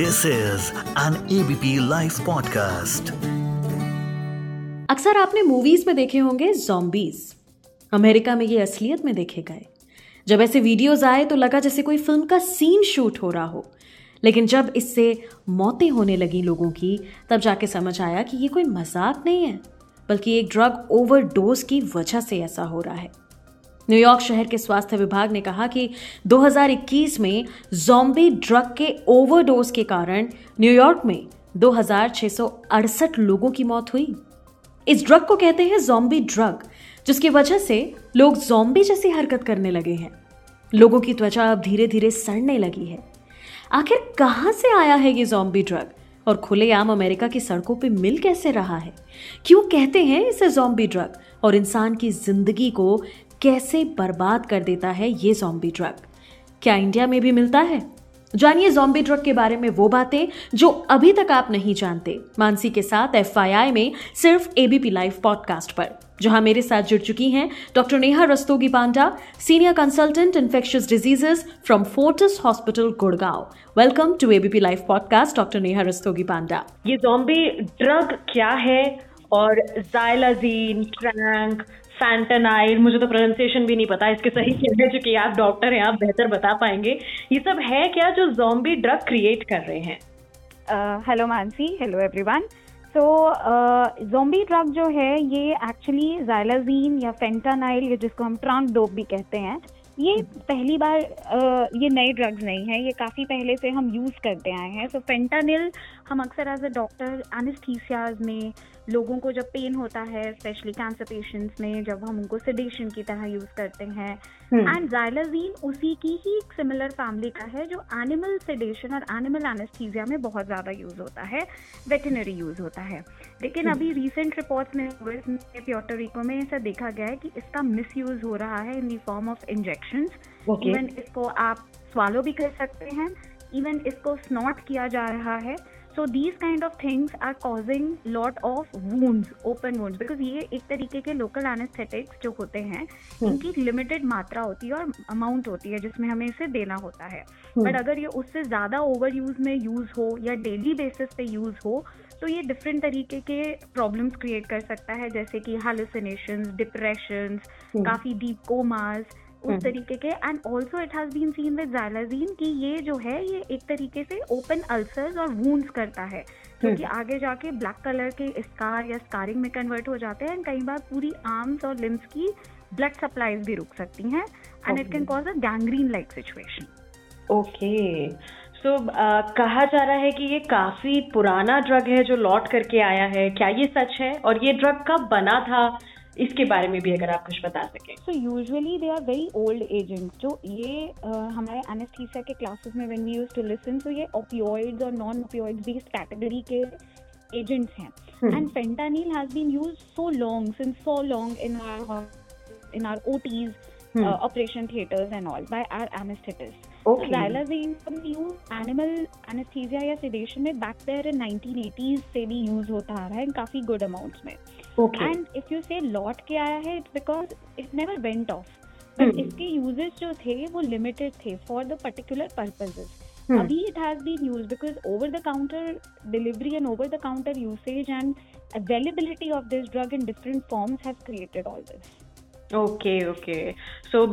This is an ABP live podcast अक्सर आपने movies में देखे होंगे जॉम्बीज अमेरिका में ये असलियत में देखे गए. जब ऐसे वीडियोस आए तो लगा जैसे कोई फ़िल्म का सीन शूट हो रहा हो. लेकिन जब इससे मौतें होने लगी लोगों की, तब जाके समझ आया कि ये कोई मज़ाक नहीं है, बल्कि एक ड्रग ओवरडोज की वजह से ऐसा हो रहा है. न्यूयॉर्क शहर के स्वास्थ्य विभाग ने कहा कि 2021 में जॉम्बी ड्रग के ओवरडोज के कारण न्यूयॉर्क में दो हज़ार छह सौ अड़सठ लोगों की मौत हुई। इस ड्रग को कहते हैं जॉम्बी ड्रग, जिसकी वजह से लोग जॉम्बी जैसी हरकत करने लगे हैं। लोगों की त्वचा अब धीरे धीरे सड़ने लगी है। आखिर कहाँ से आया है ये जॉम्बी ड्रग? और खुलेआम अमेरिका की सड़कों पे मिल कैसे रहा है? क्यों कहते हैं इसे जॉम्बी ड्रग? और इंसान की ज़िंदगी को कैसे बर्बाद कर देता है ये जॉम्बी ड्रग क्या इंडिया में भी मिलता है? जानिए जॉम्बी ड्रग के बारे में वो बातें जो अभी तक आप नहीं जानते। मानसी के साथ एफआईआई में सिर्फ़ एबीपी लाइव पॉडकास्ट पर, जहाँ मेरे साथ जुड़ चुकी हैं doctor Neha Rastogi Panda senior consultant infectious diseases from Fortis hospital Gurgaon welcome to ABP live podcast doctor Neha Rastogi Panda ये जॉम्बी ड्रग क्या है? और जाइलाजीन ट्रैंक फैंटनाइल मुझे तो प्रोनाउंसिएशन भी नहीं पता, इसके सही कहने चूँकि आप डॉक्टर हैं, आप बेहतर बता पाएँगे। ये सब है क्या जो जॉम्बी ड्रग क्रिएट कर रहे हैं? Hello Mansi hello everyone so zombie drug जो है, ये एक्चुअली जाइलाजीन या फेंटानाइल या जिसको हम ट्रांक डोप भी कहते हैं ये पहली बार ये नए ड्रग्स नहीं है ये काफ़ी पहले से हम यूज़ करते आए हैं सो so, फेंटानिल हम अक्सर एज अ डॉक्टर एनेस्थीसियाज में लोगों को जब पेन होता है स्पेशली कैंसर पेशेंट्स में जब हम उनको सेडेशन की तरह यूज़ करते हैं एंड हम्म। जाइलाजीन उसी की ही एक सिमिलर फैमिली का है जो एनिमल सेडेशन और एनिमल एनेस्थीसिया में बहुत ज़्यादा यूज़ होता है वेटनरी यूज़ होता है लेकिन हम्म। अभी रिसेंट रिपोर्ट्स में प्योटोरिको में ऐसा देखा गया है कि इसका मिस हो रहा है in the form of injection even इसको आप स्वालो भी कर सकते हैं. इवन इसको स्नॉट किया जा रहा है. So these kind of things are causing lot of wounds open wounds because ये एक तरीके के लोकल एनेस्थेटिक्स जो होते हैं hmm. इनकी लिमिटेड मात्रा होती है और अमाउंट होती है जिसमें हमें इसे देना होता है. But hmm. अगर ये उससे ज़्यादा ओवर यूज़ में यूज़ हो या डेली बेसिस पे यूज़ हो तो ये डिफरेंट तरीके के प्रॉब्लम्स क्रिएट कर सकता है. जैसे कि हेलुसिनेशन डिप्रेशन काफ़ी डीप कोमास उस हम्म। तरीके के and also it has been seen with xylazine कि ये जो है ये एक तरीके से ओपन अल्सर्स और वूंड्स करता है। क्योंकि हम्म। आगे जाके ब्लैक कलर के स्कार या स्कारिंग में कन्वर्ट हो जाते हैं एंड कई बार पूरी आर्म्स और लिम्स की ब्लड सप्लाईज भी रुक सकती हैं and it can cause a gangrene like situation okay so कहा जा रहा है कि ये काफ़ी पुराना ड्रग है जो लौट करके आया है। क्या ये सच है? और ये ड्रग कब बना था? इसके बारे में भी अगर आप कुछ बता सकें। So usually they are very old agents जो ये uh, हमारे एनेस्थीसिया के क्लासेस में when we used to listen तो ये ओपियोइड्स और नॉन ओपियोइड्स बेस्ड कैटेगरी के एजेंट्स हैं। And fentanyl has been used so long since so long in our in our OTs operation theatres and all by our anaesthetists Okay. Xylazine use animal anaesthesia या sedation में back there in 1980s से भी use होता आ रहा है काफ़ी good amounts में। And if you see lot के आया है it's because it never went off but इसके यूजेस जो थे वो लिमिटेड थे फॉर द पर्टिकुलर पर्पजेस अभी it has been used because over the counter delivery and over the counter usage and availability of this drug in different forms have created all this okay okay so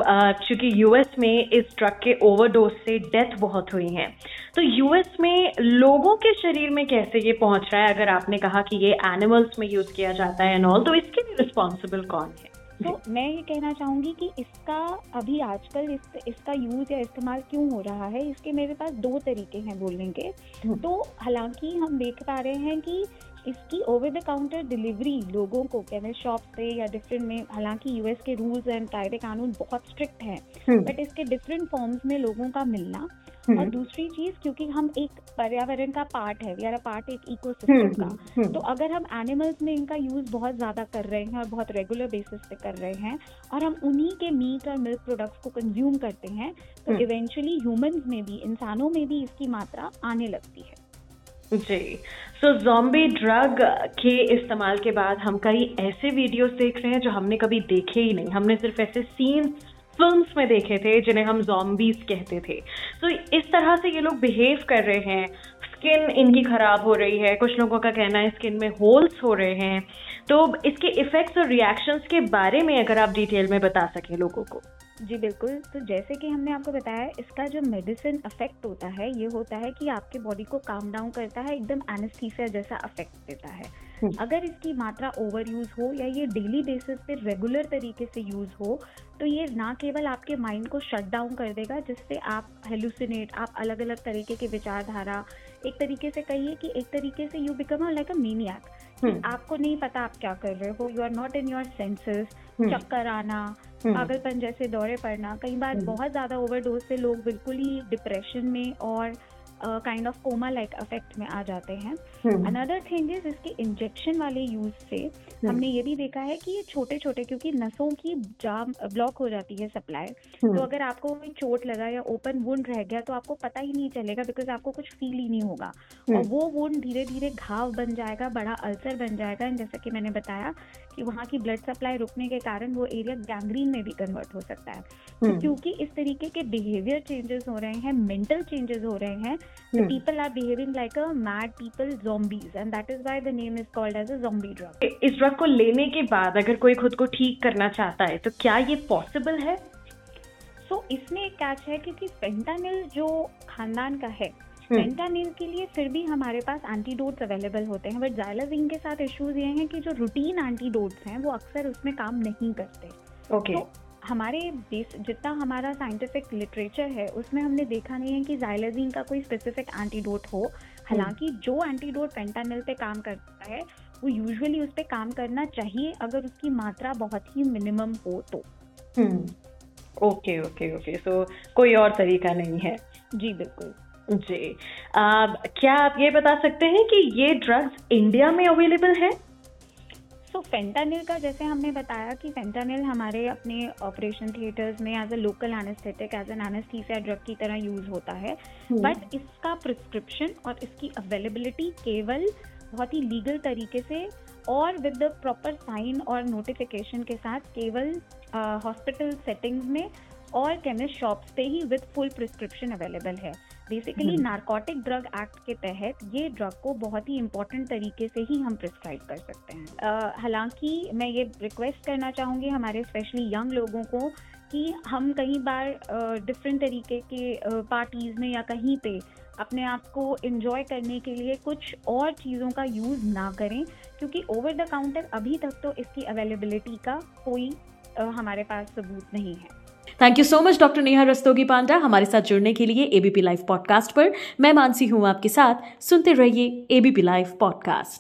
चूँकि US में इस drug के overdose से death बहुत हुई है तो US में लोगों के शरीर में कैसे ये पहुँच रहा है? अगर आपने कहा कि ये एनिमल्स में यूज़ किया जाता है एंड ऑल तो इसके लिए रिस्पॉन्सिबल कौन है? तो मैं ये कहना चाहूँगी कि इसका अभी आजकल इस, इसका यूज़ या इस्तेमाल क्यों हो रहा है? इसके मेरे पास दो तरीके हैं बोलने के। हम्म। तो हालाँकि हम देख पा रहे हैं कि इसकी ओवर द काउंटर डिलीवरी लोगों को केमिस्ट शॉप पे या डिफरेंट में हालाँकि यूएस के रूल्स एंड कायदे कानून बहुत स्ट्रिक्ट हैं बट हम्म। इसके डिफरेंट फॉर्म्स में लोगों का मिलना और हम्म। दूसरी चीज़ क्योंकि हम एक पर्यावरण का पार्ट है वी आर अ पार्ट एक इकोसिस्टम हम्म, का तो अगर हम एनिमल्स में इनका यूज़ बहुत ज़्यादा कर रहे हैं और बहुत रेगुलर बेसिस पे कर रहे हैं और हम उन्हीं के मीट और मिल्क प्रोडक्ट्स को कंज्यूम करते हैं तो इवेंचुअली ह्यूमंस में भी इंसानों में भी इसकी मात्रा आने लगती है जी। सो जॉम्बी ड्रग के इस्तेमाल के बाद हम कई ऐसे वीडियोस देख रहे हैं जो हमने कभी देखे ही नहीं। हमने सिर्फ़ ऐसे सीन्स फिल्म्स में देखे थे जिन्हें हम जॉम्बीज कहते थे। सो so, इस तरह से ये लोग बिहेव कर रहे हैं। स्किन इनकी खराब हो रही है कुछ लोगों का कहना है स्किन में होल्स हो रहे हैं। तो इसके इफेक्ट्स और रिएक्शंस के बारे में अगर आप डिटेल में बता सकें लोगों को। जी बिल्कुल। तो जैसे कि हमने आपको बताया इसका जो मेडिसिन अफेक्ट होता है ये होता है कि आपके बॉडी को काम डाउन करता है एकदम एनेस्थीसिया जैसा अफेक्ट देता है। हम्म। अगर इसकी मात्रा ओवर यूज़ हो या ये डेली बेसिस पे रेगुलर तरीके से यूज़ हो तो ये ना केवल आपके माइंड को शट डाउन कर देगा जिससे आप हेलुसिनेट आप अलग अलग तरीके के विचारधारा एक तरीके से कहिए कि एक तरीके से you become like a maniac आपको नहीं पता आप क्या कर रहे हो you are not in your senses चक्कर आना हम्म। पागलपन जैसे दौरे पड़ना कई बार हम्म। बहुत ज़्यादा ओवरडोज से लोग बिल्कुल ही डिप्रेशन में और kind of coma like affect में आ जाते हैं अनदर थिंग इज़ इसके इंजेक्शन वाले यूज़ से हम्म। हमने ये भी देखा है कि ये छोटे छोटे क्योंकि नसों की जाम ब्लॉक हो जाती है सप्लाई हम्म। तो अगर आपको कोई चोट लगा या ओपन वुंड रह गया तो आपको पता ही नहीं चलेगा बिकॉज़ आपको कुछ फील ही नहीं होगा हम्म। और वो वुंड धीरे धीरे घाव बन जाएगा बड़ा अल्सर बन जाएगा जैसा कि मैंने बताया कि वहाँ की ब्लड सप्लाई रुकने के कारण वो एरिया गैंग्रीन में भी कन्वर्ट हो सकता है तो क्योंकि इस तरीके के बिहेवियर चेंजेस हो रहे हैं मेंटल चेंजेस हो रहे हैं people are behaving like a mad people zombies and that is why the name is called as a zombie drug. इस ड्रग को लेने के बाद अगर कोई खुद को ठीक करना चाहता है तो क्या ये पॉसिबल है सो so, इसमें एक कैच है क्योंकि फेंटानिल जो खानदान का है फेंटानिल हम्म। के लिए फिर भी हमारे पास एंटीडोट्स अवेलेबल होते हैं बट जाइलाजिन के साथ इश्यूज़ ये हैं कि जो रूटीन एंटीडोट्स हैं वो अक्सर उसमें काम नहीं करते ओके okay. तो हमारे बेस जितना हमारा साइंटिफिक लिटरेचर है उसमें हमने देखा नहीं है कि जाइलाजीन का कोई स्पेसिफिक एंटीडोट हो। हालाँकि जो एंटीडोट पेंटानिल पे काम करता है वो यूजुअली उस पर काम करना चाहिए अगर उसकी मात्रा बहुत ही मिनिमम हो तो। Okay okay okay. सो कोई और तरीका नहीं है। जी बिल्कुल। जी। आ, क्या आप ये बता सकते हैं कि ये ड्रग्स इंडिया में अवेलेबल है? सो फेंटानिल का जैसे हमने बताया कि फेंटानिल हमारे अपने ऑपरेशन थिएटर्स में as a local anaesthetic as an anaesthesia drug की तरह यूज़ होता है बट हम्म। इसका प्रिस्क्रिप्शन और इसकी अवेलेबिलिटी केवल बहुत ही लीगल तरीके से और विद द प्रॉपर साइन और नोटिफिकेशन के साथ केवल हॉस्पिटल uh, सेटिंग्स में और केमिस्ट शॉप्स पे ही विद फुल प्रिस्क्रिप्शन अवेलेबल है बेसिकली नारकोटिक ड्रग एक्ट के तहत ये ड्रग को बहुत ही इम्पोर्टेंट तरीके से ही हम प्रिस्क्राइब कर सकते हैं। हालाँकि मैं ये रिक्वेस्ट करना चाहूँगी हमारे स्पेशली यंग लोगों को कि हम कई बार डिफरेंट तरीके के पार्टीज़ में या कहीं पे अपने आप को इन्जॉय करने के लिए कुछ और चीज़ों का यूज़ ना करें क्योंकि ओवर द काउंटर अभी तक तो इसकी अवेलेबिलिटी का कोई हमारे पास सबूत नहीं है। Thank you so much doctor Neha Rastogi Panda हमारे साथ जुड़ने के लिए एबीपी लाइव पॉडकास्ट पर। मैं मानसी हूँ आपके साथ। सुनते रहिए एबीपी लाइव पॉडकास्ट